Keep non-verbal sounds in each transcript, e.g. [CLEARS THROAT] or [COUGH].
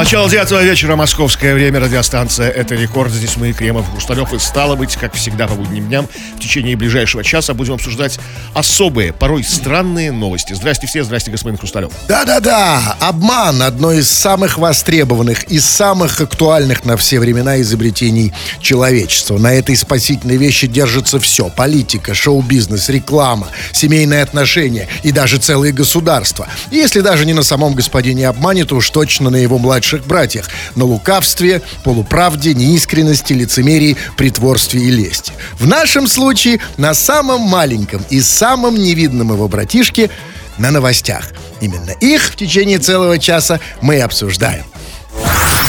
Начало девятого вечера, московское время, радиостанция «Это рекорд». Здесь мы, Кремов, Хрусталев. И стало быть, как всегда по будним дням, в течение ближайшего часа будем обсуждать особые, порой странные новости. Здрасте все, здрасте, господин Хрусталев. Да-да-да, обман – одно из самых востребованных и самых актуальных на все времена изобретений человечества. На этой спасительной вещи держится все – политика, шоу-бизнес, реклама, семейные отношения и даже целые государства. И если даже не на самом господине обмане, то уж точно на его младших братьях на лукавстве, полуправде, неискренности, лицемерии, притворстве и лести. В нашем случае на самом маленьком и самом невидном его братишке на новостях. Именно их в течение целого часа мы обсуждаем.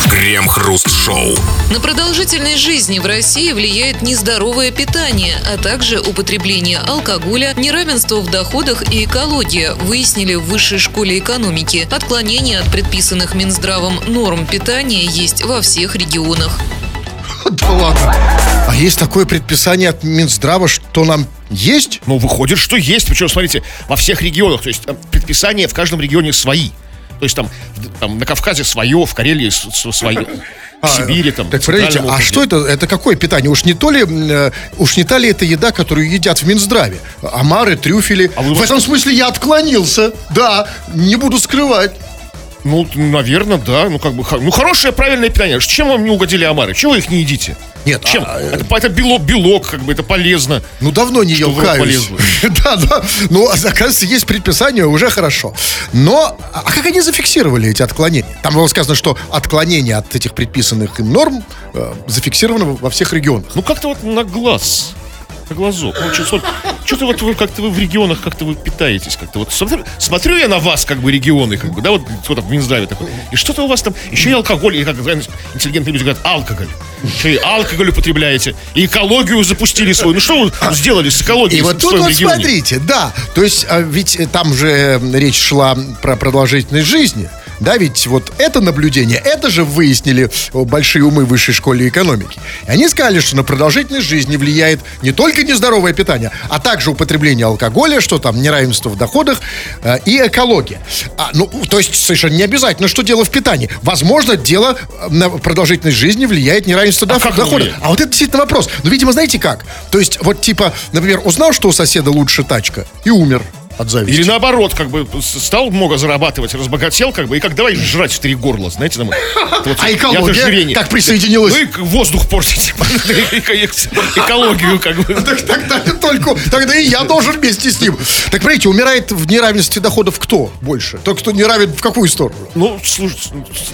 Крем-хруст-шоу. На продолжительность жизни в России влияет нездоровое питание, а также употребление алкоголя, неравенство в доходах и экология, выяснили в Высшей школе экономики. Отклонения от предписанных Минздравом норм питания есть во всех регионах. Да ладно. А есть такое предписание от Минздрава, что нам есть? Ну, выходит, что есть. Причем, смотрите, во всех регионах. То есть э, предписания в каждом регионе свои. То есть там, там на Кавказе свое, в Карелии свое. В Сибири там. Так, подождите, а что это? Это какое питание? Уж не то ли, э, уж не та ли это еда, которую едят в Минздраве? Омары, трюфели. А в этом смысле я отклонился. Да, не буду скрывать. Ну, наверное, да. Ну, как бы, ну, хорошее, правильное питание. Чем вам не угодили омары? Чего вы их не едите? Нет, чем? А, это, это белок, белок, как бы это полезно. Ну давно не ел каюсь. [LAUGHS] да, да. Ну, а, оказывается, есть предписание, уже хорошо. Но, а как они зафиксировали эти отклонения? Там было сказано, что отклонение от этих предписанных им норм э, зафиксировано во всех регионах. Ну как-то вот на глаз на глазок. Ну, что, что-то вот вы как-то вы в регионах как-то вы питаетесь как-то вот. Смотрю, смотрю я на вас, как бы регионы, как бы, да, вот кто-то в Минздраве такой. И что-то у вас там, еще и алкоголь, и как интеллигентные люди говорят, алкоголь. Еще и алкоголь употребляете, и экологию запустили свою. Ну что вы сделали с экологией? И вот тут вот регионе? смотрите, да, то есть а, ведь там же речь шла про продолжительность жизни. Да, ведь вот это наблюдение, это же выяснили большие умы высшей школы экономики. И они сказали, что на продолжительность жизни влияет не только нездоровое питание, а также употребление алкоголя, что там неравенство в доходах э, и экология. А, ну, то есть совершенно не обязательно, что дело в питании. Возможно, дело э, на продолжительность жизни влияет неравенство а в доходах. А вот это действительно вопрос. Но, видимо, знаете как? То есть, вот типа, например, узнал, что у соседа лучше тачка и умер от зависти. Или наоборот, как бы стал много зарабатывать, разбогател, как бы, и как давай жрать в три горла, знаете, там, вот, [LAUGHS] а экология как присоединилась? Ну и воздух портить, [LAUGHS] экологию, как бы. Тогда только, тогда и я должен вместе с ним. Так, смотрите, умирает в неравенстве доходов кто больше? Тот, кто не равен в какую сторону? Ну, слушай,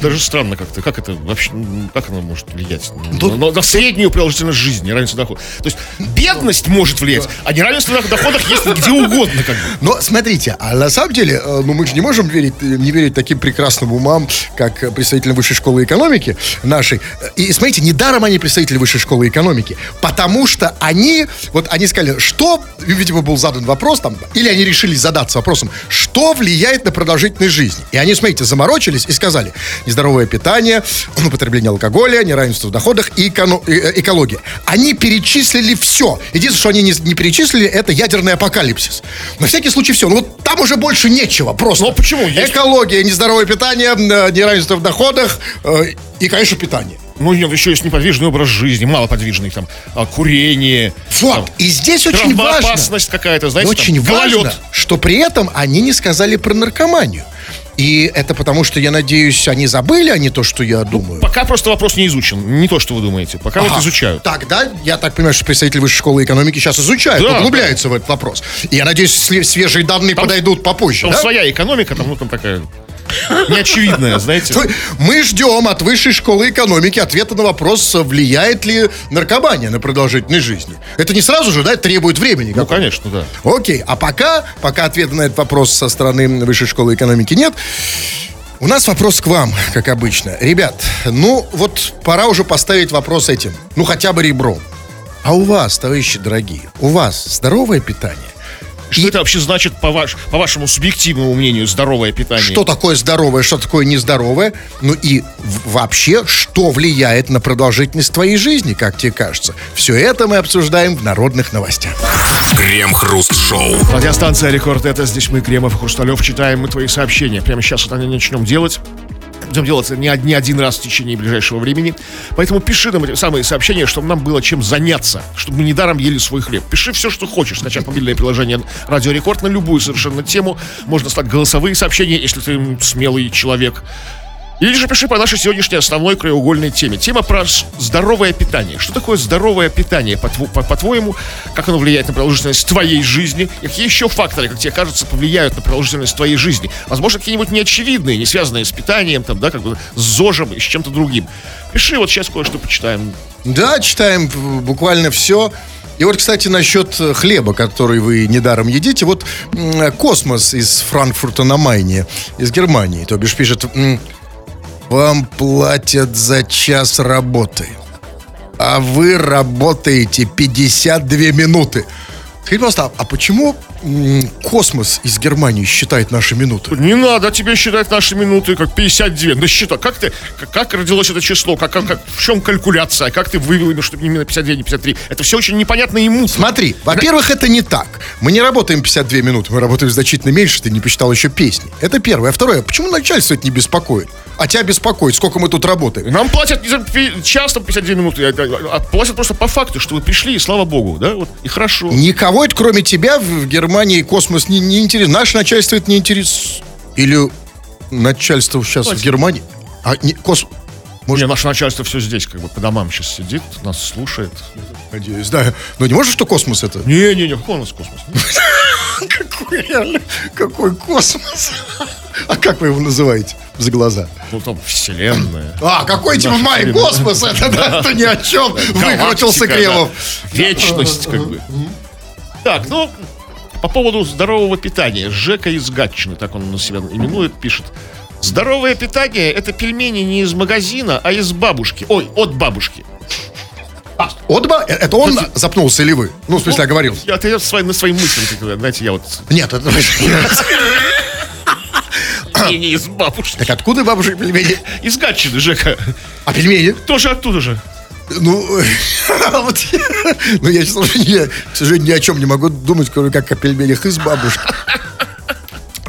даже странно как-то, как это вообще, как оно может влиять? На среднюю продолжительность жизни, неравенство доходов. То есть бедность может влиять, а неравенство доходов есть где угодно, как бы. Но смотрите, а на самом деле, э, ну мы же не можем верить, э, не верить таким прекрасным умам, как представители высшей школы экономики нашей. И смотрите, недаром они представители высшей школы экономики, потому что они, вот они сказали, что, видимо, был задан вопрос там, или они решили задаться вопросом, что влияет на продолжительность жизни. И они, смотрите, заморочились и сказали, нездоровое питание, [SNIFFS] употребление алкоголя, неравенство в доходах и эко- э, экология. Они перечислили все. Единственное, что они не, не перечислили, это ядерный апокалипсис. На всякий случае все. Ну вот там уже больше нечего просто. Ну почему? Есть... Экология, нездоровое питание, э, неравенство в доходах э, и, конечно, питание. Ну, нет, еще есть неподвижный образ жизни, малоподвижный, там, а, курение. Вот, там, и здесь очень важно. опасность какая-то, знаете, Очень там, важно, гололед. что при этом они не сказали про наркоманию. И это потому, что, я надеюсь, они забыли, а не то, что я думаю. Пока просто вопрос не изучен. Не то, что вы думаете. Пока ага. вот изучают. Тогда, я так понимаю, что представители высшей школы экономики сейчас изучают, да, углубляются да. в этот вопрос. И я надеюсь, свежие данные там, подойдут попозже. Там да? своя экономика, там, ну, там такая неочевидное, знаете. Мы ждем от высшей школы экономики ответа на вопрос, влияет ли наркомания на продолжительность жизни. Это не сразу же, да, требует времени. Ну, конечно, да. Окей, а пока, пока ответа на этот вопрос со стороны высшей школы экономики нет, у нас вопрос к вам, как обычно. Ребят, ну вот пора уже поставить вопрос этим. Ну хотя бы ребром. А у вас, товарищи дорогие, у вас здоровое питание? Что и... это вообще значит, по, ваш, по вашему субъективному мнению, здоровое питание? Что такое здоровое, что такое нездоровое? Ну и вообще, что влияет на продолжительность твоей жизни, как тебе кажется? Все это мы обсуждаем в народных новостях. Крем-хруст-шоу. Радиостанция Рекорд. Это здесь мы, Кремов и Хрусталев, читаем мы твои сообщения. Прямо сейчас это начнем делать. Будем делать не, не один раз в течение ближайшего времени. Поэтому пиши нам эти самые сообщения, чтобы нам было чем заняться, чтобы мы недаром ели свой хлеб. Пиши все, что хочешь. Скачать мобильное приложение Радио Рекорд на любую совершенно тему. Можно слать голосовые сообщения, если ты смелый человек. Или же пиши по нашей сегодняшней основной краеугольной теме. Тема про здоровое питание. Что такое здоровое питание, по-тво- по- по-твоему? Как оно влияет на продолжительность твоей жизни? И какие еще факторы, как тебе кажется, повлияют на продолжительность твоей жизни? Возможно, какие-нибудь неочевидные, не связанные с питанием, там, да, как бы с ЗОЖем и с чем-то другим. Пиши, вот сейчас кое-что почитаем. Да, читаем э, буквально все. И вот, кстати, насчет э, хлеба, который вы недаром едите. Вот м, Космос из Франкфурта на Майне, из Германии, то бишь пишет, вам платят за час работы, а вы работаете 52 минуты. Скажите, пожалуйста, а- почему Космос из Германии считает наши минуты? Не надо тебе считать наши минуты как 52. Да считай, как ты, как, как родилось это число, как, как, как- в чем калькуляция, как ты вывел именно, что именно 52, не 53. Это все очень непонятно и мутно. Смотри, во-первых, это не так. Мы не работаем 52 минуты, мы работаем значительно меньше, ты не посчитал еще песни. Это первое. А второе, почему начальство это не беспокоит? А тебя беспокоит, сколько мы тут работаем? Нам платят не за пи- час, там 52 минуты, а, платят просто по факту, что вы пришли, и слава богу, да, вот, и хорошо. Никого это, кроме тебя, в Германии космос не, не интересует. Наше начальство это не интересует. Или начальство сейчас в Платит. Германии? А, не, кос... Не, наше начальство все здесь, как бы, по домам сейчас сидит, нас слушает. Надеюсь, да. Но не можешь, что космос это? Не-не-не, какой у нас космос? [LAUGHS] Какой реально? Какой космос? А как вы его называете за глаза? Ну, там, вселенная. А, какой типа май космос? Это, да, это ни о чем. Выкрутился Кремов. Вечность, как бы. Так, ну, по поводу здорового питания. Жека из Гатчины, так он на себя именует, пишет. Здоровое питание – это пельмени не из магазина, а из бабушки. Ой, от бабушки. Отба? Э, Это он запнулся или вы? Ну, в смысле, оговорился. Я, это я свои, на свои мысли, знаете, я вот... Нет, это... [LAUGHS] Пельмени из бабушки. Так откуда бабушек пельмени? Из Гатчины, Жека. А пельмени? Тоже оттуда же. Ну, [LAUGHS] вот ну, я, сейчас, я, к сожалению, ни о чем не могу думать, кроме как о пельменях из бабушки.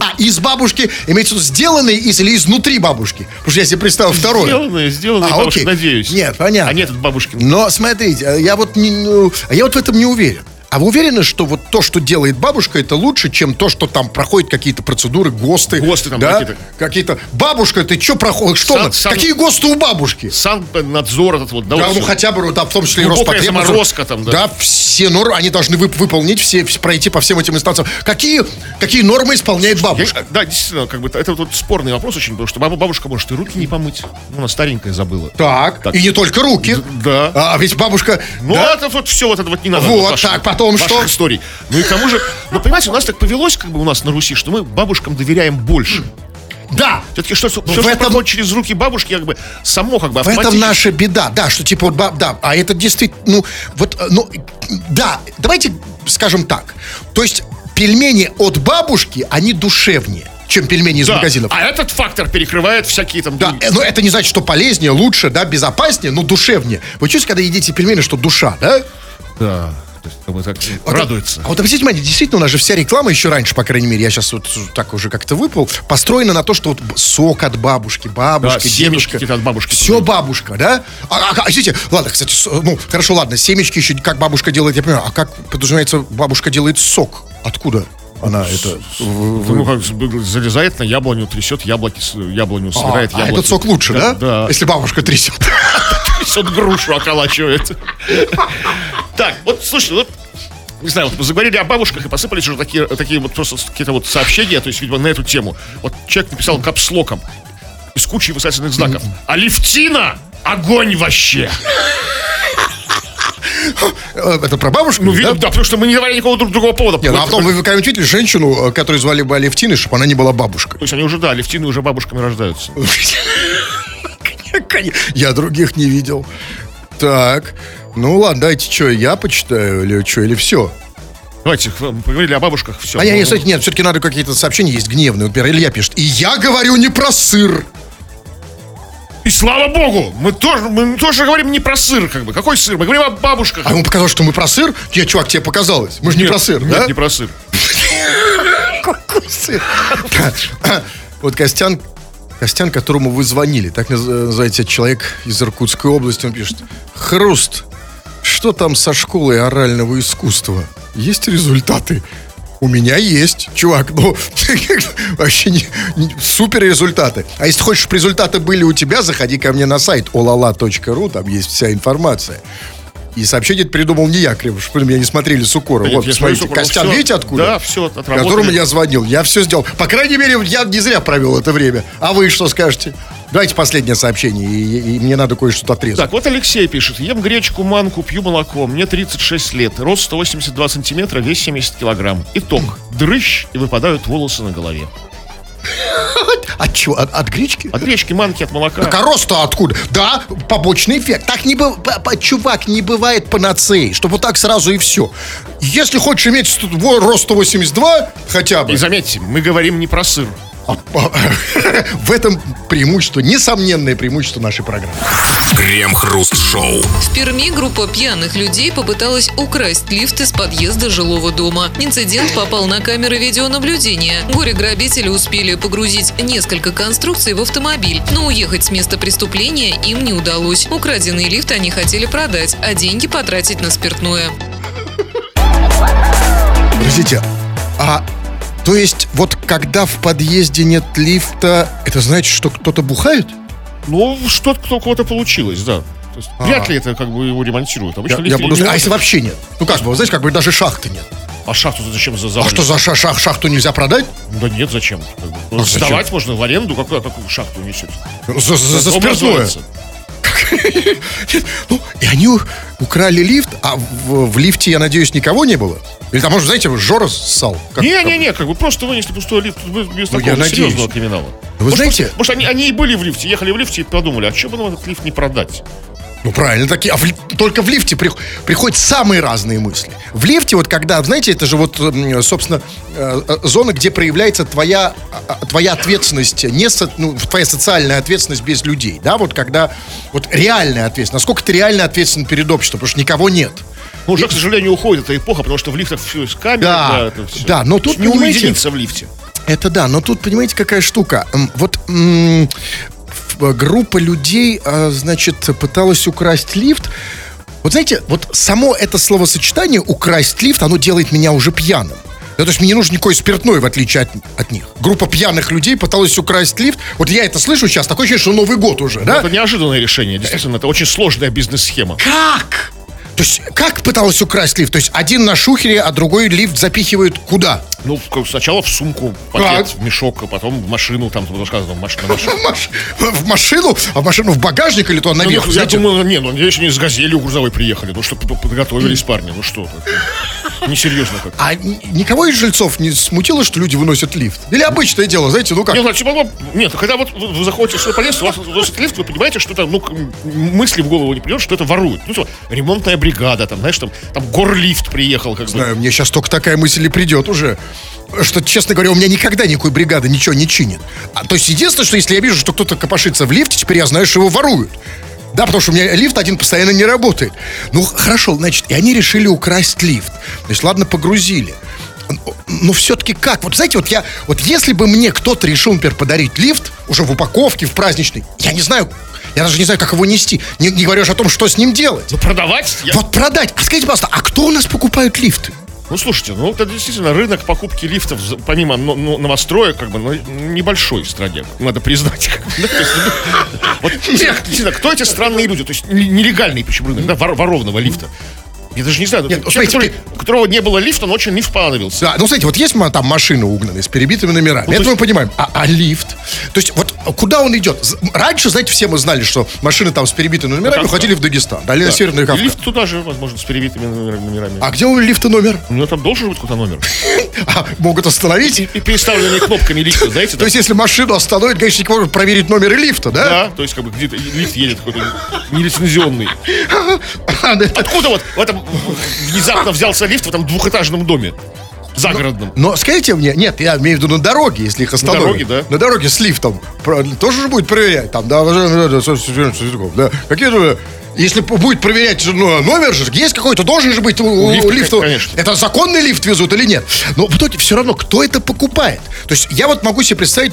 А, из бабушки, имеется в виду, сделанные из или изнутри бабушки? Потому что я себе представил второе. Сделанные, сделанные А, бабушки, окей. надеюсь. Нет, понятно. А нет, это бабушкин. Но смотрите, я вот не, ну, я вот в этом не уверен. А вы уверены, что вот то, что делает бабушка, это лучше, чем то, что там проходит какие-то процедуры, ГОСТы? ГОСТы там да? какие-то. Какие-то. Бабушка, ты что проходишь? Что? Сан- сан- Какие ГОСТы у бабушки? Саннадзор этот вот, да, Да, вот ну всё. хотя бы, да, в том числе и Роспотребнадзор. там, да. Да, все нормы, они должны вып- выполнить все, вс- пройти по всем этим инстанциям. Какие, какие нормы исполняет бабушка? Я- да, действительно, как бы это вот спорный вопрос очень, потому что бабушка может и руки не помыть. Ну, она старенькая забыла. Так, Так. и не только руки. да. А, ведь бабушка... Ну, да? это вот все вот это вот не надо. Вот так, потом ваших что? историй. Ну и к тому же, ну, понимаете, у нас так повелось, как бы у нас на Руси, что мы бабушкам доверяем больше. Да, Все-таки что, все, в что этом- проходит через руки бабушки, как бы само как бы В этом наша беда, да, что типа вот, ба- да, а это действительно, ну, вот, э, ну, да, давайте скажем так, то есть пельмени от бабушки, они душевнее, чем пельмени из Да. магазинов. А этот фактор перекрывает всякие там... Да, но это не значит, что полезнее, лучше, да, безопаснее, но душевнее. Вы чувствуете, когда едите пельмени, что душа, да? Да. То есть, бы так Вот, радуется. А вот обратите внимание, действительно, у нас же вся реклама еще раньше, по крайней мере, я сейчас вот так уже как-то выпал, построена на то, что вот сок от бабушки, бабушка, Да, семечки дедушка. от бабушки Все бабушка, да? А, а, а, извините, ладно, кстати, ну, хорошо, ладно, семечки еще как бабушка делает, я понимаю, а как, подразумевается, бабушка делает сок? Откуда она это? в- в- Ну, как залезает на яблоню, трясет яблоки, яблоню, А, собирает а яблоки. этот сок лучше, да? Да. Если бабушка трясет. Трясет грушу, околачивает. Так, вот, слушай, вот не знаю, вот мы заговорили о бабушках и посыпались уже такие, такие вот просто какие-то вот сообщения, то есть, видимо, на эту тему. Вот человек написал капслоком из кучи восклицательных знаков. Алевтина! Огонь вообще! Э, Это про бабушку? Ну, да? видно, да, потому что мы не давали никакого друг другого повода. Не, ну, а потом вы видели женщину, э, которую звали бы Алевтиной, чтобы она не была бабушкой? То есть они уже, да, Алевтины уже бабушками рождаются. Я других не видел. Так, ну ладно, дайте что, я почитаю или что, или все. Давайте, мы поговорили о бабушках, все. А нет, нет, кстати, нет, все-таки надо какие-то сообщения есть гневные. Например, Илья пишет, и я говорю не про сыр. И слава богу, мы тоже, мы тоже говорим не про сыр, как бы. Какой сыр? Мы говорим о бабушках. А ему показалось, что мы про сыр? Я, чувак, тебе показалось. Мы же не про сыр, нет, да? не про сыр. [LAUGHS] Какой сыр? [LAUGHS] Вот Костян, Костян, которому вы звонили, так наз- называется человек из Иркутской области, он пишет. Хруст, что там со школой орального искусства? Есть результаты? У меня есть, чувак, ну, [LAUGHS] вообще не- не- супер результаты. А если хочешь, чтобы результаты были у тебя, заходи ко мне на сайт olala.ru, там есть вся информация. И сообщение это придумал не я, Кривов, чтобы меня не смотрели с укором. Да нет, вот, смотрите, смотрю, Костян, всё- видите откуда? Да, все, отработали. Которому я звонил. Я все сделал. По крайней мере, я не зря провел это время. А вы что скажете? Давайте последнее сообщение, и, и мне надо кое-что отрезать. Так, вот Алексей пишет. Ем гречку, манку, пью молоко. Мне 36 лет. Рост 182 сантиметра, вес 70 килограмм. Итог. Дрыщ, и выпадают волосы на голове. От чего? От, от гречки? От гречки, манки, от молока. Так а рост-то откуда? Да, побочный эффект. Так не бывает, чувак, не бывает панацеи, чтобы вот так сразу и все. Если хочешь иметь рост 182 хотя бы, И заметьте, мы говорим не про сыр. А- [LAUGHS] в этом преимущество, несомненное преимущество нашей программы. Крем-хруст-шоу. В Перми группа пьяных людей попыталась украсть лифт из подъезда жилого дома. Инцидент попал на камеры видеонаблюдения. Горе-грабители успели погрузить несколько конструкций в автомобиль, но уехать с места преступления им не удалось. Украденный лифт они хотели продать, а деньги потратить на спиртное. Подождите, а то есть вот когда в подъезде нет лифта, это значит, что кто-то бухает? Ну, что-то у кого-то получилось, да. То есть, вряд ли это как бы его ремонтируют. Я, Обычно я лифты буду... А если вообще нет? Ну как бы, вы знаете, как бы даже шахты нет. А шахту зачем за А что за ша- шах- шахту нельзя продать? Да нет, зачем? Как бы. Ну, А зачем? сдавать можно в аренду, какую, какую шахту несете? За, за- за спиртное. [LAUGHS] Ну, и они украли лифт, а в, в лифте, я надеюсь, никого не было? Или там, может, знаете, Жора ссал? Не-не-не, как бы просто вынесли пустой лифт без Ну, такого я надеюсь. серьезного криминала. Вы Может, знаете- просто- Может, они, они и были в лифте, ехали в лифте и подумали, а что бы нам этот лифт не продать? Ну, правильно, такие. А в только в лифте прих- приходят самые разные мысли. В лифте, вот когда, знаете, это же вот, собственно, э, э, зона, где проявляется твоя, а, а, твоя ответственность, не со- ну, твоя социальная ответственность без людей, да, вот когда, вот реальная ответственность, насколько ты реально ответственен перед обществом, потому что никого нет. Ну, уже, к сожалению, уходит эта эпоха, потому что в лифтах все из камеры. Да, это всё. да, но тут, не уединиться в лифте. Это да, но тут, понимаете, какая штука? Вот м, в- группа людей, а, значит, пыталась украсть лифт. Вот знаете, вот само это словосочетание «украсть лифт», оно делает меня уже пьяным. Ну, то есть мне не нужно никакое спиртное, в отличие от, от них. Группа пьяных людей пыталась украсть лифт. Вот я это слышу сейчас, такое ощущение, что Новый год уже, да? Это неожиданное решение, действительно, это очень сложная бизнес-схема. Как? То есть как пыталась украсть лифт? То есть один на шухере, а другой лифт запихивают куда? Ну, сначала в сумку, пакет, Так. в мешок, а потом в машину, там, тут сказано, в машину. В, маш- в машину? А в машину в багажник или то Ну, наверх? я знаете? думаю, не, ну, здесь они с газелью грузовой приехали, ну, чтобы подготовились парни, ну, что? Несерьезно как. А никого из жильцов не смутило, что люди выносят лифт? Или обычное дело, знаете, ну как? Нет, ну, типа, ну, нет, когда вот вы заходите в свой подъезд, у вас выносит лифт, вы понимаете, что это, ну, мысли в голову не придет, что это воруют. Ну, типа, ремонтная бригада, там, знаешь, там, там горлифт приехал, как бы. Знаю, мне сейчас только такая мысль и придет уже. Что, честно говоря, у меня никогда никакой бригады ничего не чинит. А, то есть единственное, что если я вижу, что кто-то копошится в лифте, теперь я знаю, что его воруют. Да, потому что у меня лифт один постоянно не работает. Ну, хорошо, значит, и они решили украсть лифт. Значит, ладно, погрузили. Но все-таки как? Вот знаете, вот я, вот если бы мне кто-то решил, например, подарить лифт, уже в упаковке, в праздничный, я не знаю, я даже не знаю, как его нести. Не, не говорю уж о том, что с ним делать. Ну, продавать? Я- Вот продать. А скажите, пожалуйста, а кто у нас покупают лифты? Ну, слушайте, ну, это действительно рынок покупки лифтов, помимо но- новостроек, как бы, ну, небольшой в стране, надо признать. [LAUGHS] ну, Вот, кто эти странные люди? То есть, н- нелегальный причем рынок, да, вор- воровного лифта. Я даже не знаю, ну, Нет, ну, человек, смотрите, который- у которого не было лифта, но очень лифт понадобился. Да, ну, смотрите, вот есть там машины угнанные с перебитыми номерами. Ну, это то мы понимаем. А, а лифт? То есть вот куда он идет? Раньше, знаете, все мы знали, что машины там с перебитыми номерами Кавказ. уходили в Дагестан. Дали на Северный И Кавказ. лифт туда же, возможно, с перебитыми номер- номерами. А где у лифта номер? У него там должен быть какой-то номер. [LAUGHS] А, могут остановить? И переставленными кнопками лифта, знаете, То есть, если машину остановят, гаишник может проверить номер лифта, да? да, то есть, как бы, где-то лифт едет какой-то нелицензионный. [LAUGHS] А, да, Откуда вот в этом внезапно взялся лифт в этом двухэтажном доме? загородном. Но скажите мне, нет, я имею в виду на дороге, если их остановят. дороге, да. На дороге с лифтом. Тоже же будет проверять. Там, да, да. Какие же... Если будет проверять ну, номер же, есть какой-то, должен же быть у, у Лифт, лифта. конечно. Это законный лифт везут или нет? Но в итоге все равно, кто это покупает? То есть я вот могу себе представить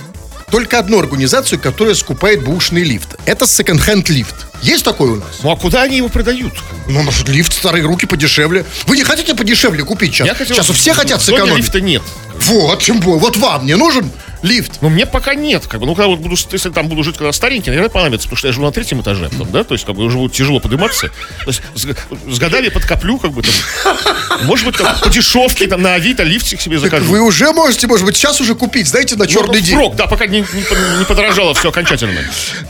только одну организацию, которая скупает бушный лифт. Это секонд-хенд лифт. Есть такой у нас? Ну а куда они его продают? Ну, может, лифт старые руки подешевле. Вы не хотите подешевле купить сейчас? Я хотел- Сейчас все хотят в доме сэкономить. лифта нет. Вот, тем более. Вот вам не нужен лифт. Но мне пока нет, как бы, ну, когда вот буду, если там буду жить, когда старенький, наверное, понадобится, потому что я живу на третьем этаже, там, да, то есть, как бы, уже будет тяжело подниматься. То есть, с, с годами подкоплю, как бы, там, может быть, там, по дешевке, там, на Авито лифтик себе закажу. Вы уже можете, может быть, сейчас уже купить, знаете, на Ну, черный день. впрок, да, пока не, не, не подорожало все окончательно.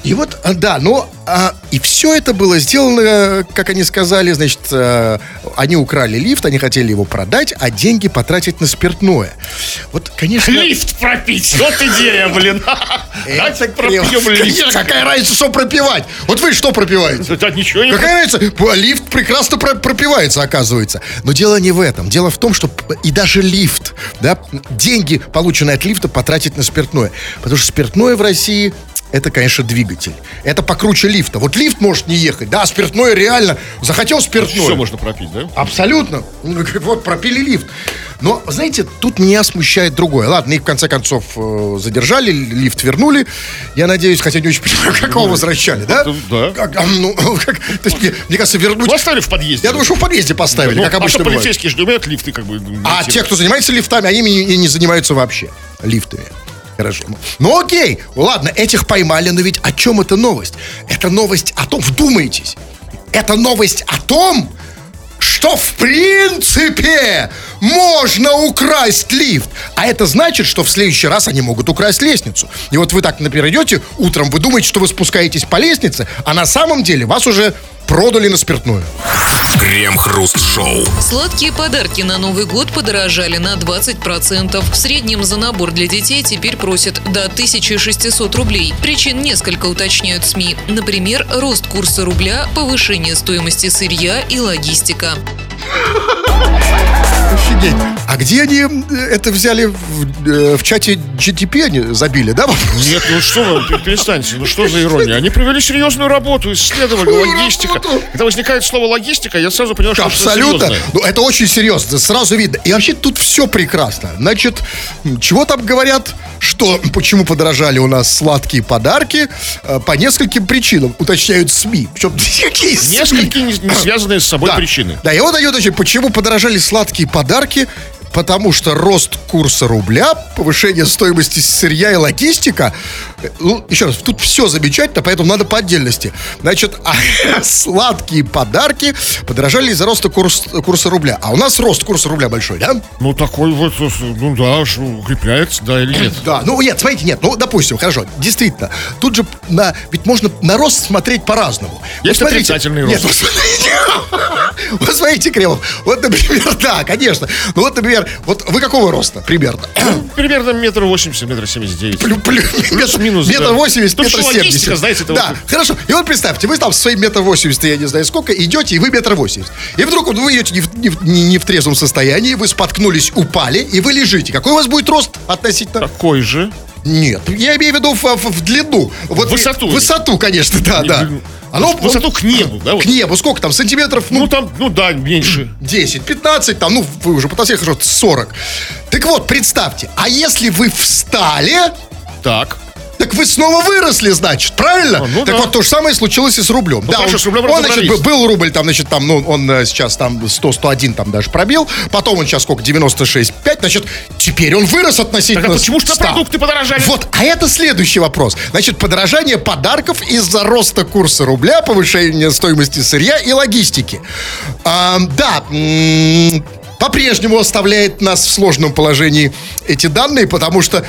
И вот, а, да, но а, и все это было сделано, как они сказали, значит, а, они украли лифт, они хотели его продать, а деньги потратить на спиртное. Вот, конечно... Лифт пропить, вот идея, блин. Давайте пропьем лифт. какая разница, что пропивать? Вот вы что пропиваете? Да, ничего не Какая разница? Лифт прекрасно про- пропивается, оказывается. Но дело не в этом. Дело в том, что и даже лифт, да, деньги, полученные от лифта, потратить на спиртное. Потому что спиртное в России это, конечно, двигатель. Это покруче лифта. Вот лифт может не ехать, да, а спиртное реально. Захотел спиртное. Все можно пропить, да? Абсолютно. Ну, Вот, пропили лифт. Но, знаете, тут меня смущает другое. Ладно, их в конце концов э, задержали, лифт вернули. Я надеюсь, хотя не очень понимаю, как его возвращали, да? Ну, да. Как, а, ну, как- то есть, мне, мне кажется, вернуть... Ну, оставили в подъезде. Я думаю, что в подъезде поставили, Ну, как а обычно что бывает. полицейские же умеют лифты, как бы. А те, кто занимается лифтами, они не, не- занимаются вообще лифтами. Хорошо. Ну, Ну окей, ладно, этих поймали, но ведь о чем эта новость? Это новость о том, вдумайтесь, это новость о том, что в принципе можно украсть лифт. А это значит, что в следующий раз они могут украсть лестницу. И вот вы так, например, идете утром, вы думаете, что вы спускаетесь по лестнице, а на самом деле вас уже продали на спиртное. Крем-хруст-шоу. Сладкие подарки на Новый год подорожали на 20%. В среднем за набор для детей теперь просят до 1600 рублей. Причин несколько уточняют СМИ. Например, рост курса рубля, повышение стоимости сырья и логистика. Офигеть. А где они э, это взяли в, э, в чате GTP они забили, да? вопрос? Нет, ну что вы, пер- перестаньте, ну что за ирония? Они провели серьезную работу, исследовали логистика. работу? Когда возникает слово логистика, я сразу понимаю, что Абсолютно. серьезное. Ну, это очень серьезно, сразу видно. И вообще тут все прекрасно. Значит, чего там говорят? Что, почему подорожали у нас сладкие подарки? Э, По нескольким причинам, уточняют СМИ. Причем [LAUGHS] какие СМИ? Несколько не, связанные с собой Да. причины. Да, и они уточняют, почему подорожали сладкие подарки? Потому что рост курса рубля, повышение стоимости сырья и логистика. э, Ну, еще раз, тут все замечательно, поэтому надо по отдельности. Значит, [LAUGHS] а сладкие подарки подорожали из-за роста курс- курса рубля. А у нас рост курса рубля большой, да? Ну, такой вот, ну да, укрепляется, да или нет? Да, ну нет, смотрите, нет, ну допустим, хорошо, действительно, тут же на, ведь можно на рост смотреть по-разному. Есть Вот смотрите- отрицательный Нет, рост. вот смотрите, [LAUGHS] вот смотрите, Кремов, вот, например, [LAUGHS] да, конечно, ну вот, например, вот вы какого роста примерно? [COUGHS] Примерно метр восемьдесят, метр семьдесят девять. Плюс-минус, Метр восемьдесят, Ну, метр семьдесят. знаете, это Да, хорошо. И вот представьте, вы там в свои метр восемьдесят, я не знаю сколько, идете, и вы метр восемьдесят. И вдруг вот вы идете не в, не в- не- не в трезвом состоянии, вы споткнулись, упали, и вы лежите. Какой у вас будет рост относительно? Такой же. Нет, я имею в виду в, в- в длину. Вот Высоту. Высоту, конечно, да, да. Оно, Высоту к небу, да, вот? К небу. Сколько там? Сантиметров, ну, Ну, там, ну да, меньше. 10, 15, там, ну, вы уже потолстели, хорошо, 40. Так вот, представьте, а если вы встали, Так. Так вы снова выросли, значит, правильно? А, ну так да. вот то же самое случилось и с рублем. да, хорошо, он, с рублем он, значит, был, рубль, там, значит, там, ну, он э, сейчас там 100, 101 там даже пробил, потом он сейчас сколько, 96, 5, значит, теперь он вырос относительно Так а почему же 100. продукты подорожали? Вот, а это следующий вопрос. Значит, подорожание подарков из-за роста курса рубля, повышения стоимости сырья и логистики. А, да, по-прежнему оставляет нас в сложном положении эти данные, потому что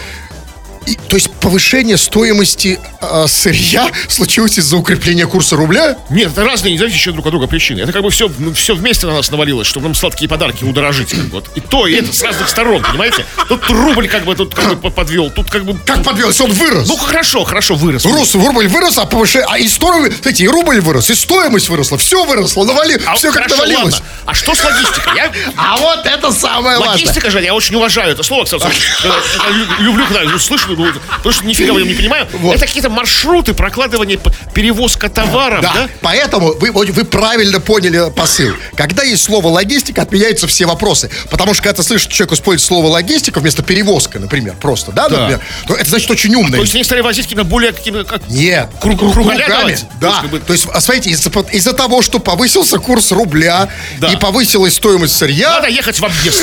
и- то есть повышение стоимости э, сырья случилось из-за укрепления курса рубля? Нет, это разные, не зависящие друг от друга причины. Это как бы все, ну, все вместе на нас навалилось, чтобы нам сладкие подарки удорожить. Как вот. И то, и это с разных сторон, понимаете? Тут рубль как бы тут как бы подвел, тут как бы... Как подвел? Он вырос. Ну, хорошо, хорошо, вырос. Рус, рубль вырос, а повышение... А и стоимость... Кстати, и рубль вырос, и стоимость выросла. Все выросло, навали... А, все как хорошо, навалилось. ладно. А что с логистикой? Я... [LAUGHS] А вот это самое важное. Логистика же, я очень уважаю это слово, кстати. [LAUGHS] Люблю, когда слышу, ну, потому что нифига в нем не понимаю. Вот. Это какие-то маршруты, прокладывание, п- перевозка товаров, да? Да, поэтому вы, вы правильно поняли посыл. Когда есть слово логистика, отменяются все вопросы. Потому что когда ты слышишь, что человек использует слово логистика вместо перевозка, например, просто, да, Да. например, то это значит очень умный. То есть они стали возить какими-то более какими как Нет, Круг- кру- кругаля кругами. То Да. есть, То есть, а смотрите, из-за, из-за того, что повысился курс рубля Да. и повысилась стоимость сырья, Надо ехать в объезд.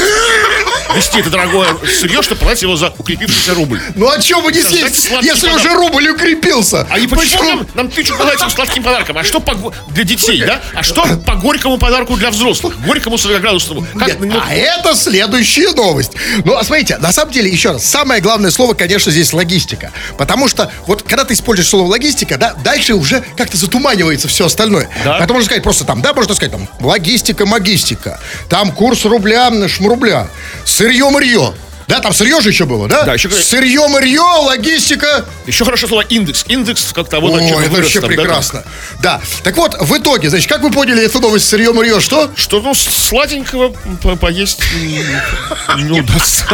Вести это дорогое сырье, чтобы продать его за укрепившийся рубль. ну о чем вы не съесть, если подарок. уже рубль укрепился? А и почему нам, нам тычут этим сладким подаркам? А что по, для детей, да? А что по горькому подарку для взрослых? Горькому 40-градусному. Как а это следующая новость. Ну, а смотрите, на самом деле, еще раз, самое главное слово, конечно, здесь логистика. Потому что вот когда ты используешь слово логистика, да, дальше уже как-то затуманивается все остальное. Да. Поэтому можно сказать просто там, да, можно сказать там, логистика, магистика. Там курс рубля, шмрубля. Сырье, мырье. Да, там сырье же еще было, да? Да, еще Сырье, мырье, логистика. Еще хорошо слово индекс. Индекс как-то вот О, это вырос вообще там, да, прекрасно. Да. Так вот, в итоге, значит, как вы поняли эту новость сырье, мырье, что? Что, ну, сладенького по- поесть не удастся.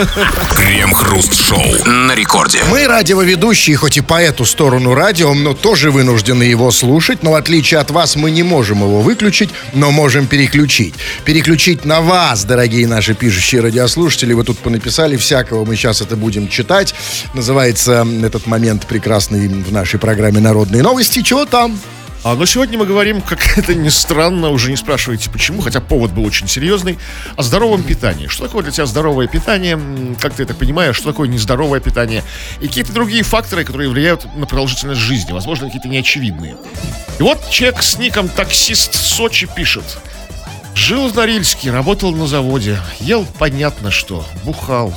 Крем-хруст-шоу на рекорде. Мы радиоведущие, хоть и по эту сторону радио, но тоже вынуждены его слушать. Но в отличие от вас, мы не можем его выключить, но можем переключить. Переключить на вас, дорогие наши пишущие радиослушатели. Вы тут понаписали всякого, мы сейчас это будем читать. Называется этот момент прекрасный в нашей программе «Народные новости». Чего там? А, но сегодня мы говорим, как это ни странно, уже не спрашивайте почему, хотя повод был очень серьезный, о здоровом питании. Что такое для тебя здоровое питание? Как ты это понимаешь? Что такое нездоровое питание? И какие-то другие факторы, которые влияют на продолжительность жизни, возможно, какие-то неочевидные. И вот человек с ником таксист Сочи пишет. Жил в Норильске, работал на заводе, ел понятно что, бухал,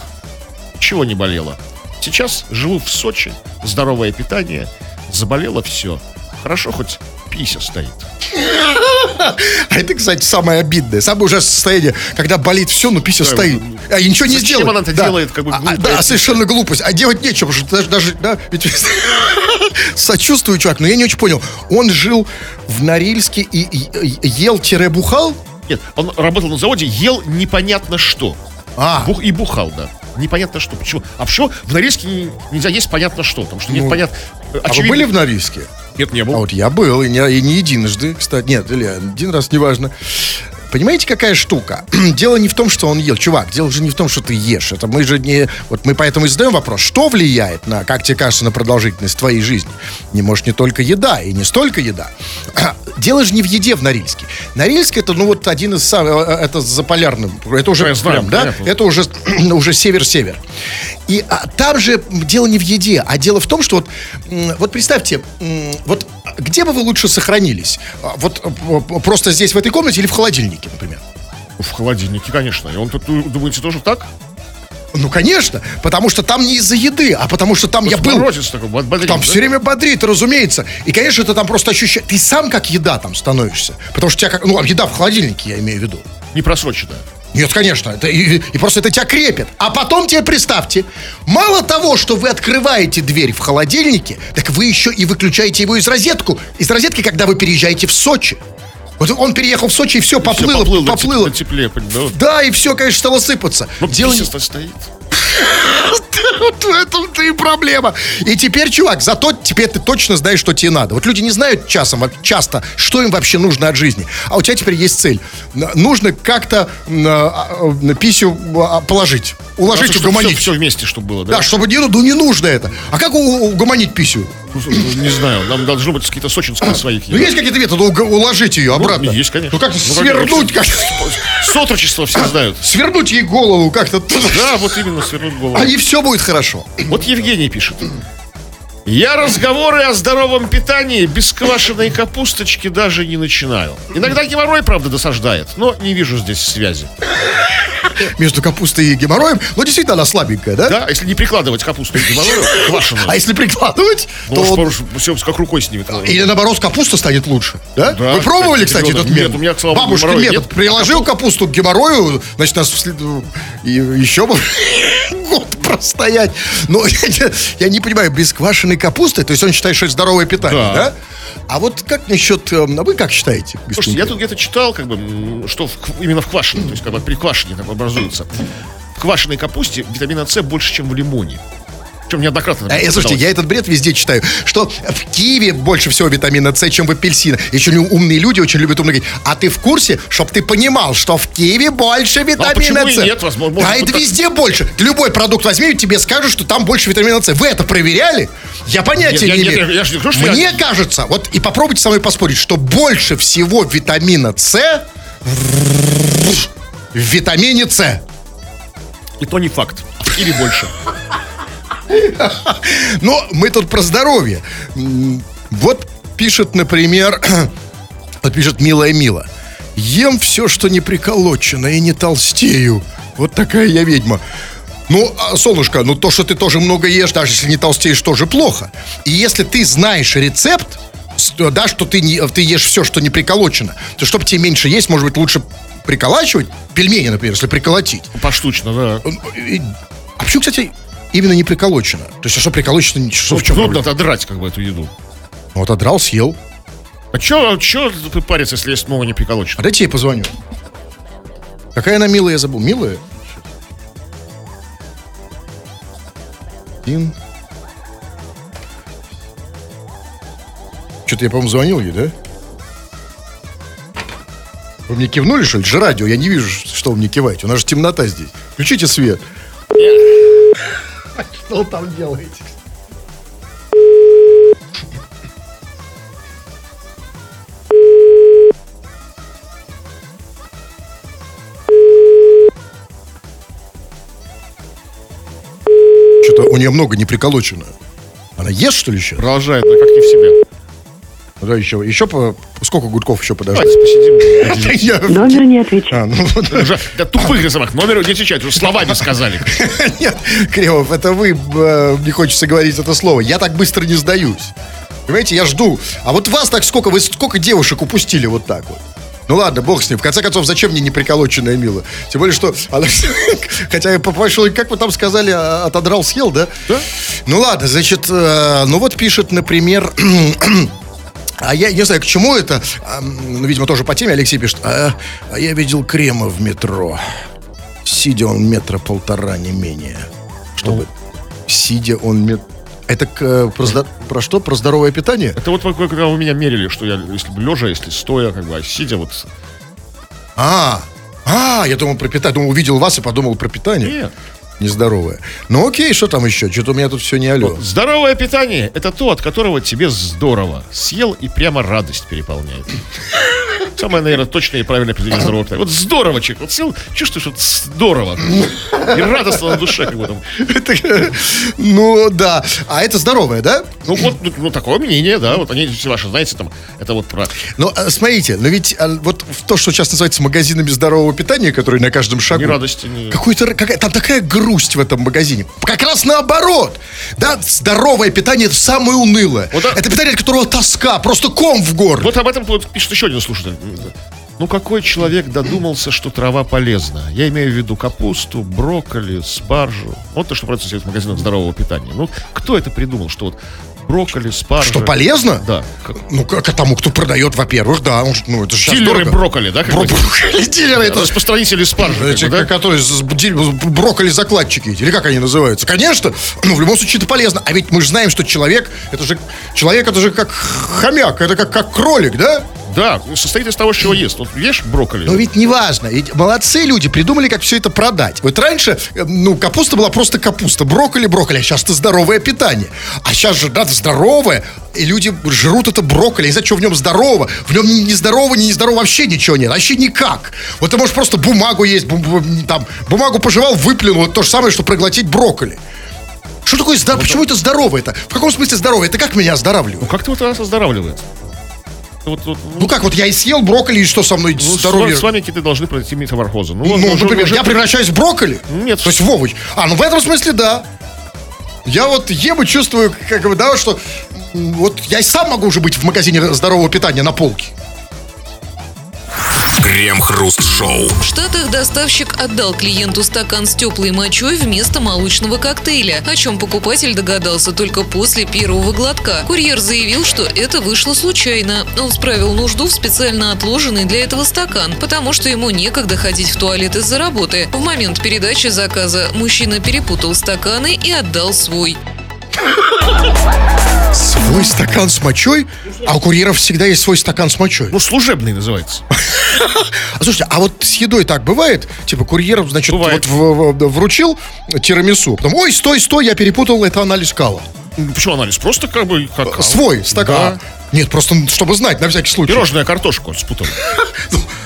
чего не болело. Сейчас живу в Сочи, здоровое питание, заболело все. Хорошо, хоть пися стоит. А это, кстати, самое обидное. Самое ужасное состояние, когда болит все, но пися стоит. А и ничего не Зачем сделает. она это Да. делает, как бы, А, а, Да, совершенно глупость. А делать нечего, потому что даже, даже да, ведь [LAUGHS] сочувствую, чувак, но я не очень понял. Он жил в Норильске и, и- и ел-бухал? Нет, он работал на заводе, ел непонятно что. А. Бух- и бухал, да. Непонятно что. Почему? А почему в Норильске не- нельзя есть понятно что? Потому что нет Ну, понятно. А вы были в Норильске? Нет, не А был. вот я был, и не, и не единожды, кстати. Нет, или один раз, неважно. Понимаете, какая штука? [CLEARS THROAT] Дело не в том, что он ел. Чувак, дело же не в том, что ты ешь. Это мы же не... Вот мы поэтому и задаем вопрос, что влияет на, как тебе кажется, на продолжительность твоей жизни? Не может не только еда, и не столько еда. [CLEARS THROAT] Дело же не в еде в Норильске. Норильск это, ну, вот один из самых... Это за полярным. Это уже Я знаю, прям, да? понятно. Это уже, [CLEARS THROAT] уже север-север. И а, там же дело не в еде, а дело в том, что вот, вот представьте, вот где бы вы лучше сохранились? А, Вот э, просто здесь, в этой комнате или в холодильнике, например? В холодильнике, конечно. И он тут, думаете, тоже так? Ну, конечно, потому что там не из-за еды, а потому что там я был. Такой, бод- бодрит, Там да? все время бодрит, разумеется. И, конечно, ты там просто ощущаешь... Ты сам как еда там становишься. Потому что тебя как... Ну, еда в холодильнике, я имею в виду. Не просроченная. Нет, конечно, это и, и просто это тебя крепит. А потом тебе представьте, мало того, что вы открываете дверь в холодильнике, так вы еще и выключаете его из розетку, из розетки, когда вы переезжаете в Сочи. Вот он переехал в Сочи и все, Всё, поплыло, поплыл, на теп- поплыло. на тепле, да. Да, и все, конечно, стало сыпаться. Ну, Дело не- стоит. [LAUGHS] Вот в этом-то и проблема. И теперь, чувак, зато теперь ты точно знаешь, что тебе надо. Вот люди не знают часом, часто, что им вообще нужно от жизни. А у тебя теперь есть цель. Нужно как-то а, а, писю а, положить. Уложить, угомонить. Все, вместе, чтобы было, да? Да, чтобы не, ну, не нужно это. А как угомонить писю? Ну, Не знаю, нам должно быть какие-то сочинские своих. Ну, есть какие-то методы уложить ее обратно? есть, конечно. Ну, как Ну, свернуть, как Сотрудничество все знают. [LAUGHS] свернуть ей голову как-то. Да, вот именно свернуть голову. А и все будет хорошо. Вот Евгений пишет. Я разговоры о здоровом питании без квашеной капусточки даже не начинаю. Иногда геморрой, правда, досаждает, но не вижу здесь связи. Между капустой и геморроем. Ну, действительно, она слабенькая, да? Да, если не прикладывать капусту к геморрою, квашеную, А если прикладывать, ну, то... уж все как рукой снимет. Или наоборот, капуста станет лучше. Да? Да, Вы пробовали, кстати, этот нет, метод? у меня, слава Бабушка метод. нет. Приложил капусту к геморрою, значит, нас и еще [LAUGHS] год простоять. Но [LAUGHS] я, я не понимаю, без квашеной капусты, то есть он считает, что это здоровое питание, да? Да. А вот как насчет... э, А вы как считаете? Слушайте, я тут где-то читал, как бы, что в именно в квашеной, то есть как бы при квашене там образуется. В квашеной капусте витамина С больше, чем в лимоне. Причем неоднократно. А, э, слушайте, я этот бред везде читаю, что в киеве больше всего витамина С, чем в апельсинах. Еще умные люди очень любят умно говорить. А ты в курсе, чтоб ты понимал, что в киеве больше витамина почему и С? нет? Возможно, а это так- везде больше. Ты любой продукт возьми, и тебе скажут, что там больше витамина С. Вы это проверяли? Я понятия Нет, не я- имею. я не говорю, что Мне я- кажется, вот и попробуйте со мной поспорить, что больше всего витамина С в витамине С. И то не факт. А в Киеве больше. [LAUGHS] Но мы тут про здоровье. Вот пишет, например, [CLEARS THROAT] вот пишет милая Мила. Ем все, что не приколочено, и не толстею. Вот такая я ведьма. Ну, а, солнышко, ну то, что ты тоже много ешь, даже если не толстеешь, тоже плохо. И если ты знаешь рецепт, с- да, что ты, не, ты ешь все, что не приколочено, то чтобы тебе меньше есть, может быть, лучше приколачивать пельмени, например, если приколотить. Поштучно, да. И- А почему, кстати, именно не приколочено? То есть, а что приколочено, что в чем Трудно проблема? отодрать, как бы, эту еду. Вот отдрал, съел. А чё, чё ты париться, если есть много не приколочено? А дайте я ей позвоню. Какая она милая, я забыл. Милая? Один. Что-то я, по-моему, звонил ей, да? Вы мне кивнули, что ли? Это же радио, я не вижу, что вы мне киваете. У нас же темнота здесь. Включите свет. Что вы там делаете? Что-то у нее много не приколочено. Она ест, что ли, еще? Продолжает, но как не в себя. Да, еще, еще по... Сколько гудков еще подождать? Давайте посидим. Номер не отвечает. А, ну вот. Уже для тупых рисовок номер не отвечать, уже словами сказали. [LAUGHS] Нет, Кремов, это вы, э, не хочется говорить это слово. Я так быстро не сдаюсь. Понимаете, я жду. А вот вас так сколько, вы сколько девушек упустили вот так вот? Ну ладно, бог с ним. В конце концов, зачем мне неприколоченная Мила? Тем более, что она... [LAUGHS] Хотя я попросил, как вы там сказали, а, отодрал, съел, да? Да. Ну ладно, значит, э, ну вот пишет, например... [CLEARS THROAT] А я не знаю, к чему это. А, ну, видимо, тоже по теме Алексей пишет. А, а я видел Крема в метро. Сидя он метра полтора, не менее. Чтобы... Сидя он мет... Это к, про, здо- про что? Про здоровое питание? Это вот когда вы меня мерили, что я, если лежа, если стоя, как бы, а сидя, вот... А, а, я думал про питание. Думал, увидел вас и подумал про питание. Нет. Нездоровое. Ну окей, что там еще? Что-то у меня тут все не алло. Здоровое питание – это то, от которого тебе здорово. Съел и прямо радость переполняет. [LAUGHS] Самое, наверное, точное и правильное определение здорового питания. Вот здорово, человек, вот съел, чувствуешь, вот здорово. И радостно на душе, как. Это, ну да. А это здоровое, да? Ну, вот, ну, ну, такое мнение, да, вот они все ваши, знаете, там, это вот про... Ну, а, смотрите, но ведь а, вот то, что сейчас называется магазинами здорового питания, которые на каждом шагу. Ни радости, ни... Какой-то, какая, там такая грусть в этом магазине. Как раз наоборот. Да, здоровое питание это самое унылое. Вот, да. Это питание, от которого тоска, просто ком в горле. Вот об этом вот пишет еще один слушатель. Ну, какой человек додумался, что трава полезна? Я имею в виду капусту, брокколи, спаржу. Вот то, что продается в магазинах здорового питания. Ну, кто это придумал, что вот брокколи, спаржа... Что полезно? Да. Ну, как а тому, кто продает, во-первых, да. Он, ну, это же Дилеры брокколи, да? Бро- брокколи дилеры, это Распространители спаржи. как Эти, да? которые с- с- ди- брокколи закладчики эти, или как они называются? Конечно, ну, в любом случае это полезно. А ведь мы же знаем, что человек, это же, человек это же как хомяк, это как, как кролик, да? Да, состоит из того, чего ест. Вот ешь брокколи. Но ведь не важно. Ведь молодцы люди придумали, как все это продать. Вот раньше, э, ну, капуста была просто капуста, брокколи, брокколи, а сейчас это здоровое питание. А сейчас же надо здоровое, и люди жрут это брокколи. Не знаю, что в нем здорово. В нем ни здорово, ни нездорово вообще ничего нет. Вообще никак. Вот ты можешь просто бумагу есть, бу- бу- там, бумагу пожевал, выплюнул. Это то же самое, что проглотить брокколи. Что такое здоровое? Почему это здоровое это? В каком смысле здоровое? Это как меня Ну оздоравливает? как ты вот нас оздоравливает? Вот, вот, ну, как, вот я и съел брокколи, и что со мной ну, здоровье? с вами какие-то должны пройти метаморфозы. Ну, Ну, уже- например, уже- я превращаюсь в брокколи? Нет. То есть в овощ. А, ну в этом смысле да. Я вот ем и чувствую, как бы, да, что вот я и сам могу уже быть в магазине здорового питания на полке. Крем-хруст-шоу. В Штатах доставщик отдал клиенту стакан с теплой мочой вместо молочного коктейля, о чем покупатель догадался только после первого глотка. Курьер заявил, что это вышло случайно. Он справил нужду в специально отложенный для этого стакан, потому что ему некогда ходить в туалет из-за работы. В момент передачи заказа мужчина перепутал стаканы и отдал свой. Свой стакан с мочой? А у курьеров всегда есть свой стакан с мочой. Ну, служебный называется. [LAUGHS] А слушайте, а вот с едой так бывает? Типа курьер, значит, вот вручил тирамису. Потом, ой, стой, стой, я перепутал, это анализ кала. Ну, Почему анализ? Просто как бы... Как, Свой стакан. Да. Нет, просто чтобы знать, на всякий случай. Пирожная картошку спутал. [LAUGHS]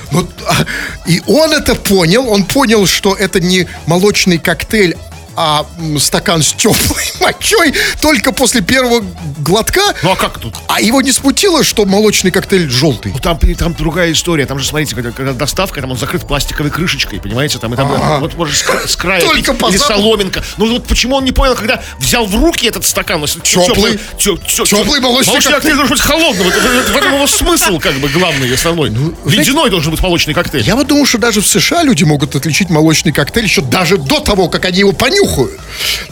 Ну, а, и он это понял, он понял, что это не молочный коктейль, а стакан с теплой [LAUGHS] мочой только после первого глотка. Ну, а как тут? А его не смутило, что молочный коктейль желтый. Ну, там, там другая история. Там же, смотрите, когда, когда доставка, там он закрыт пластиковой крышечкой, понимаете? Там, и там Ага. вот может с, кра- с края Только пить, по или соломинка. Ну, вот почему он не понял, когда взял в руки этот стакан? ну, тё- Тёплый молочный Молочный коктейль должен быть холодным. В этом его смысл, как бы, главный и основной. Ледяной должен быть молочный коктейль. Я вот думаю, что даже в США люди могут отличить молочный коктейль еще даже до того, как они его понюхают.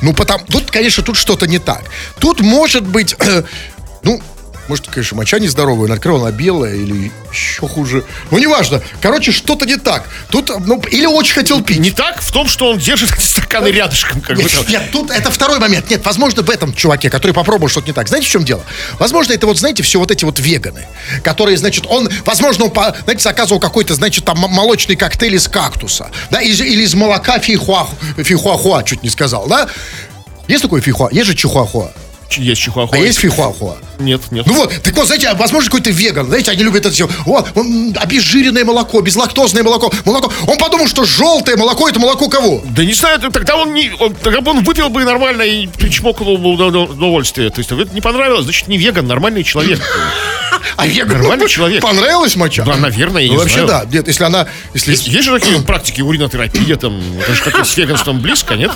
Ну, потому... Тут, конечно, тут что-то не так. Тут может быть... [CLEARS THROAT] ну, может, конечно, моча нездоровая, он открыл, она белая или еще хуже. Ну, неважно. Короче, что-то не так. Тут, ну, или очень хотел пить. Не так в том, что он держит стаканы рядышком. Как Нет, там. нет, тут это второй момент. Нет, возможно, в этом чуваке, который попробовал что-то не так. Знаете, в чем дело? Возможно, это вот, знаете, все вот эти вот веганы, которые, значит, он, возможно, он, знаете, заказывал какой-то, значит, там молочный коктейль из кактуса, да, из- или из молока фихуа, фихуахуа, чуть не сказал, да? Есть такой фихуа? Есть же чихуахуа? Есть чихуахуа. А есть фихуахуа? Нет, нет. Ну вот, так вот, знаете, а, возможно, какой-то веган, знаете, они любят это все. Вот, м, обезжиренное молоко, безлактозное молоко, молоко. Он подумал, что желтое молоко это молоко кого? Да не знаю, тогда он не, он, тогда бы он выпил бы нормально и причмокнул бы удов- удовольствие. То есть это не понравилось, значит не веган, нормальный человек. А веган Нормальный человек. Понравилась моча? Да, наверное, я Ну, не вообще, знаю. да. Нет, если она... Если... Есть, есть же такие практики уринотерапия, там, это же как с веганством близко, нет?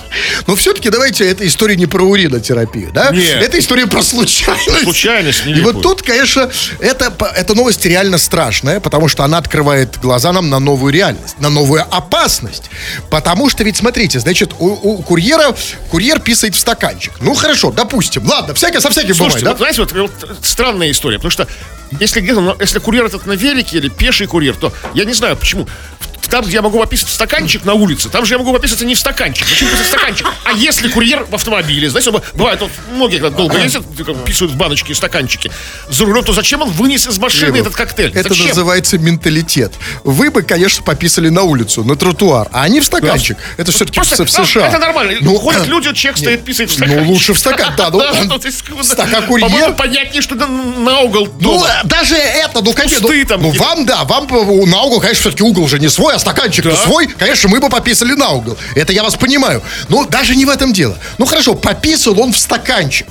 Но все-таки давайте, эта история не про уринотерапию, да? Нет. Это история про случайность. Случайность И вот тут, конечно, это, эта новость реально страшная, потому что она открывает глаза нам на новую реальность, на новую опасность. Потому что ведь, смотрите, значит, у, у курьера, курьер писает в стаканчик. Ну, хорошо, допустим. Ладно, всякое со всяким Слушайте, бывает, вот, знаете, вот, вот странная история, потому что если на- если курьер этот на велике или пеший курьер, то я не знаю почему. В- Там, где я могу пописать в стаканчик на улице, там же я могу пописаться не в стаканчик. Зачем писать в стаканчик? А если курьер в автомобиле, знаете, б- бывает, вот многие когда долго ездят, как писают в баночки и стаканчики за рулем, то зачем он вынес из машины этот коктейль? Это Зачем? называется менталитет. Вы бы, конечно, пописали на улицу, на тротуар, а они в стаканчик. Это все-таки Просто, в США. Это нормально. Ну, Ходят люди, человек стоит, писает в стаканчик. Ну, лучше в стакан, да. Ну, [LAUGHS] Да, стакан курьер. Понятнее, что на угол Ну, дома. даже это, ну, конечно, ну, ну, вам, да, вам э, на угол, конечно, все-таки угол же не свой, стаканчик-то Да. свой, конечно, мы бы пописали на угол. Это я вас понимаю. Но даже не в этом дело. Ну, хорошо, пописал он в стаканчик.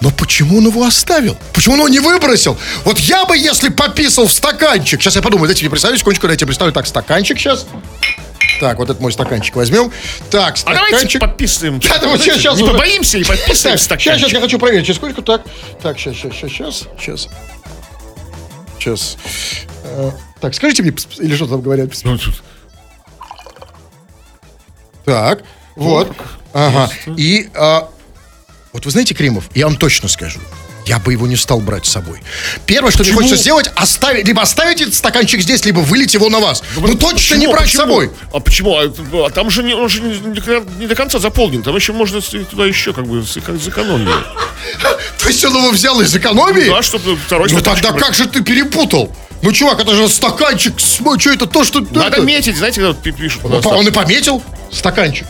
Но почему он его оставил? Почему он его не выбросил? Вот я бы, если пописал в стаканчик. Сейчас я подумаю, дайте мне представить секундочку, я представлю. Так, стаканчик сейчас. Так, вот этот мой стаканчик возьмем. Так, А давайте стаканчик. подписываем. Да, да, вот щас, щас не уже. побоимся и подписываем Так, стаканчик. Сейчас, сейчас, я хочу проверить. Через сколько так? Так, сейчас, сейчас, сейчас, сейчас, сейчас. Сейчас. Так, скажите мне, или что там говорят? Ну, Так, вот. Ага. И, а, вот вы знаете, Кремов, я вам точно скажу. Я бы его не стал брать с собой. Первое, что мне Почему? хочется сделать, оставить, либо оставить этот стаканчик здесь, либо вылить его на вас. Ну, точно не Почему? брать с Почему? собой. А почему? А, а там же, не, он же не, не до- не до конца заполнен. Там еще можно с- туда еще как бы сэко- сэкономить. [LAUGHS] То есть он его взял из экономии? Да, чтобы второй Ну тогда брать. как же ты перепутал? Ну, чувак, это же стаканчик с что это то, что... Надо это- метить, знаете, когда пишут. Ну, Он и пометил стаканчик.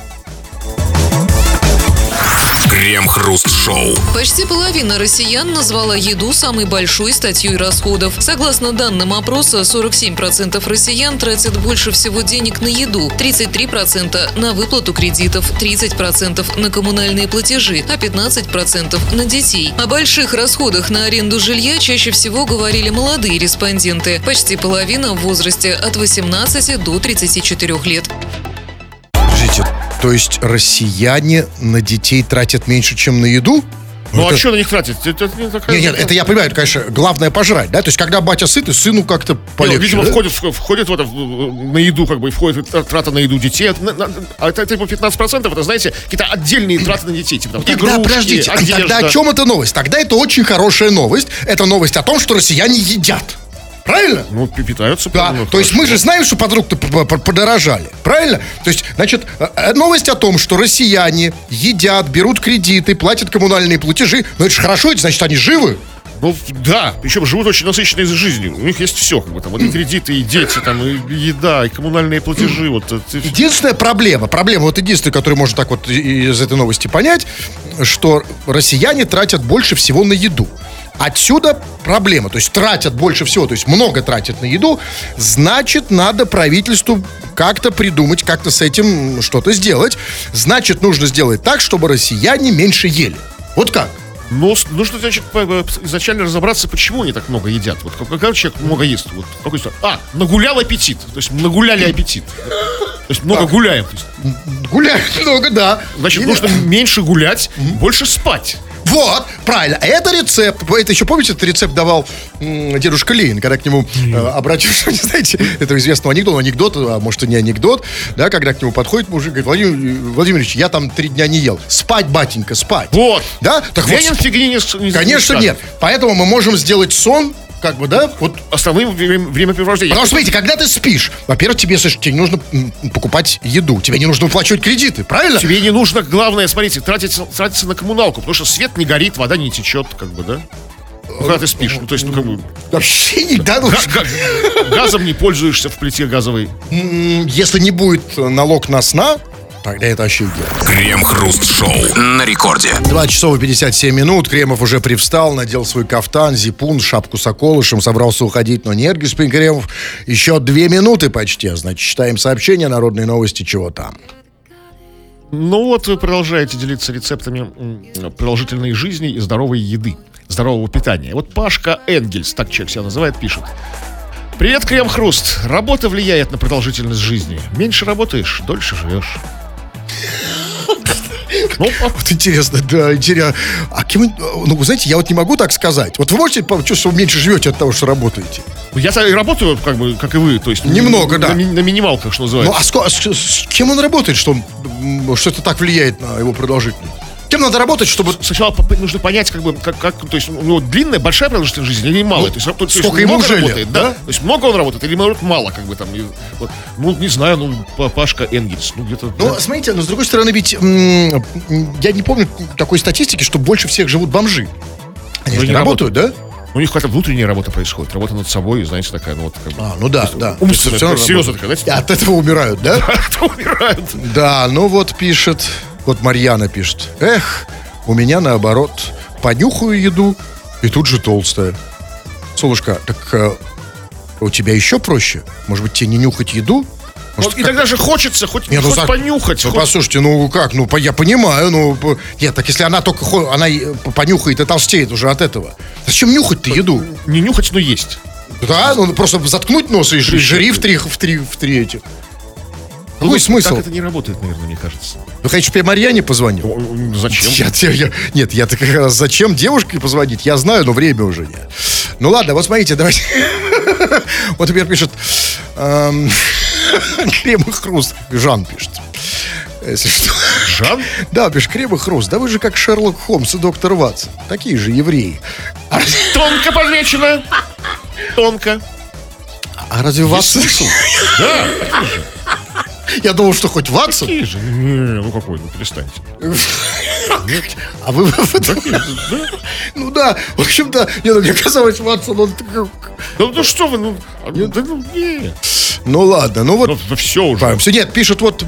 Крем-хруст-шоу. Почти половина россиян назвала еду самой большой статьей расходов. Согласно данным опроса, 47% россиян тратят больше всего денег на еду, 33% на выплату кредитов, 30% на коммунальные платежи, а 15% на детей. О больших расходах на аренду жилья чаще всего говорили молодые респонденты. Почти половина в возрасте от 18 до 34 лет. Подождите, то есть россияне на детей тратят меньше, чем на еду? Ну а это- что на них тратить? Это, это не такая- Нет, нет, это я понимаю, это, конечно, главное пожрать, да? То есть, когда батя сытый, сыну как-то полегче. ну, видимо, да? входит, входит в это, в- на еду, как бы, и входит тра- трата на еду детей. А это типа 15%, это, знаете, какие-то отдельные траты на детей. Типа, там, Тогда, игрушки, подождите, а одежда. тогда о чем эта новость? Тогда это очень хорошая новость. Это новость о том, что россияне едят. Правильно? Ну, пи- питаются. Да, ну, то есть мы же знаем, что продукты п- п- подорожали. Правильно? То есть, значит, э, э, новость о том, что россияне едят, берут кредиты, платят коммунальные платежи. Ну это же хорошо, это значит, они живы. Ну, да, причем живут очень насыщенной жизнью. У них есть все, как бы, там, вот и кредиты, и дети, там, и еда, и коммунальные платежи, вот. Единственная проблема, проблема, вот единственная, которую можно так вот из этой новости понять, что россияне тратят больше всего на еду. Отсюда проблема, то есть тратят больше всего, то есть много тратят на еду, значит, надо правительству как-то придумать, как-то с этим что-то сделать. Значит, нужно сделать так, чтобы россияне меньше ели. Вот как? Но с- нужно, значит, по- изначально разобраться, почему они так много едят. Вот как- когда человек много ест? Вот, какой ситуации? А, нагулял аппетит. То есть нагуляли аппетит. То есть много гуляем. То есть, Гуляют много, да. значит, Или- нужно меньше гулять, больше спать. Вот, правильно. Это рецепт. Это еще помните, этот рецепт давал м, дедушка Ленин, когда к нему э, обратился, [LAUGHS] не знаете, этого известного анекдота, анекдот, а может и не анекдот, да, когда к нему подходит мужик, говорит, Владимир Владимирович, я там три дня не ел. Спать, батенька, спать. Вот. Да? Так вот, Ленин фигни не, с- не конечно, скажет. нет. Поэтому мы можем сделать сон, как бы, да, вот Основным время- времяпрепровождением. Потому что, смотрите, когда ты спишь, во-первых, тебе, слушай, тебе не нужно покупать еду, тебе не нужно выплачивать кредиты, правильно? Тебе не нужно, главное, смотрите, тратиться, тратиться на коммуналку, потому что свет не горит, вода не течет, как бы, да? Когда ты спишь, ну, то есть, ну, как бы, Вообще не да, ну, га- га- газом не пользуешься в плите газовой. Если не будет налог на сна, тогда это вообще идея. Крем-хруст-шоу на рекорде. 2 часов и 57 минут. Кремов уже привстал, надел свой кафтан, зипун, шапку с околышем, собрался уходить, но нет, господин Кремов. Еще две минуты почти. а Значит, читаем сообщения, народные новости, чего там. Ну вот вы продолжаете делиться рецептами продолжительной жизни и здоровой еды, здорового питания. Вот Пашка Энгельс, так человек себя называет, пишет. Привет, Крем Хруст. Работа влияет на продолжительность жизни. Меньше работаешь, дольше живешь. Ну, а Вот интересно, да, интересно. А кем, ну, вы знаете, я вот не могу так сказать. Вот вы можете почувствовать, что вы меньше живете от того, что работаете? я и работаю, как бы, как и вы, то есть Немного, на, да. ми- на минималках, что Ну, называется. а, ско- а с, с кем он работает, что, он, что это так влияет на его продолжительность? Кем надо работать, чтобы... Сначала нужно понять, как бы, как, как, то есть, у него длинная, большая продолжительность жизни или малая. Ну, то есть, то- то есть сколько ему лет, работает, да? да? То есть много он работает или мало, как бы там. и вот. Ну, не знаю, ну, Па- Пашка Энгельс, ну, где-то. Ну, да. смотрите, но с другой стороны, ведь м, я не помню такой статистики, что больше всех живут бомжи. Они Ну, же не не работают, да? У них какая-то внутренняя работа происходит, работа над собой, знаете, такая, ну, вот, как бы. А, ну да, да. умственная, серьезно работают. такая, знаете? От этого умирают, да? [LAUGHS] Кто умирают? Да, ну вот пишет, вот Марьяна пишет. Эх, у меня наоборот. Понюхаю еду и тут же толстая. Солушка, так э, у тебя еще проще? Может быть, тебе не нюхать еду? Может, Вот, и тогда же хочется хоть, Не, ну хоть так- понюхать. Ну, хоть- послушайте, ну как, ну по- я понимаю, ну по- нет, так если она только она и понюхает и толстеет уже от этого, зачем нюхать-то еду? Не нюхать, но есть. Да, ну просто заткнуть нос и ж- жри в три, в три, в три эти. Какой Ну, смысл? Так это не работает, наверное, мне кажется. Хотите, чтобы я Марьяне позвонил? Ну, Зачем? Я, я- нет, я так как раз зачем девушке позвонить? Я знаю, но время уже нет. Ну ладно, вот смотрите, давайте. [LAUGHS] Вот теперь пишет эм, [LAUGHS] Крем и хруст. Жан пишет. Если что. Жан? Да, пишет Крем и хруст. Да вы же как Шерлок Холмс и доктор Ватсон. Такие же евреи. А, Тонко подмечено. Тонко. а разве Ватсон? [LAUGHS] Да, Я думал, что хоть Ватсон. такие же. Не, ну какой, ну перестаньте. А вы. Ну да, в общем-то, ну, мне казалось, Ватсон, он такой- Ну, ну что вы, ну, ну, не. Ну ладно, ну вот... Ну, ну все уже. Все, нет, пишет вот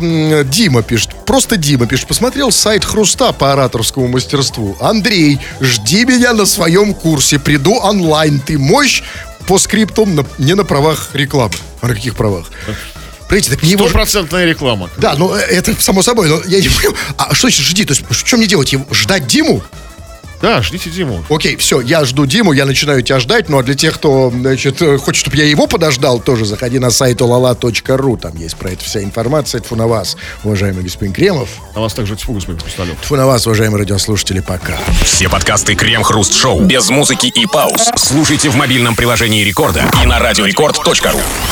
Дима пишет, просто Дима пишет. Посмотрел сайт Хруста по ораторскому мастерству. Андрей, жди меня на своем курсе, приду онлайн. Ты мощь по скриптам на- не на правах рекламы. А на каких правах? Понимаете, так мне его... Стопроцентная реклама. Да, ну э, это само собой, но я не [LAUGHS] понимаю. А что значит жди? То есть, что мне делать? Его- Ждать Диму? Да, ждите Диму. Окей, все, я жду Диму, я начинаю тебя ждать. Ну а для тех, кто, значит, э, хочет, чтобы я его подождал, тоже заходи на сайт olala.ru. Там есть про это вся информация. Тьфу на вас, уважаемый господин Кремов. На вас также тьфу, господин Хрусталев. Тьфу на вас, уважаемые радиослушатели, пока. Все подкасты Крем-Хруст Шоу без музыки и пауз слушайте в мобильном приложении Рекорда и на радиорекорд.ру.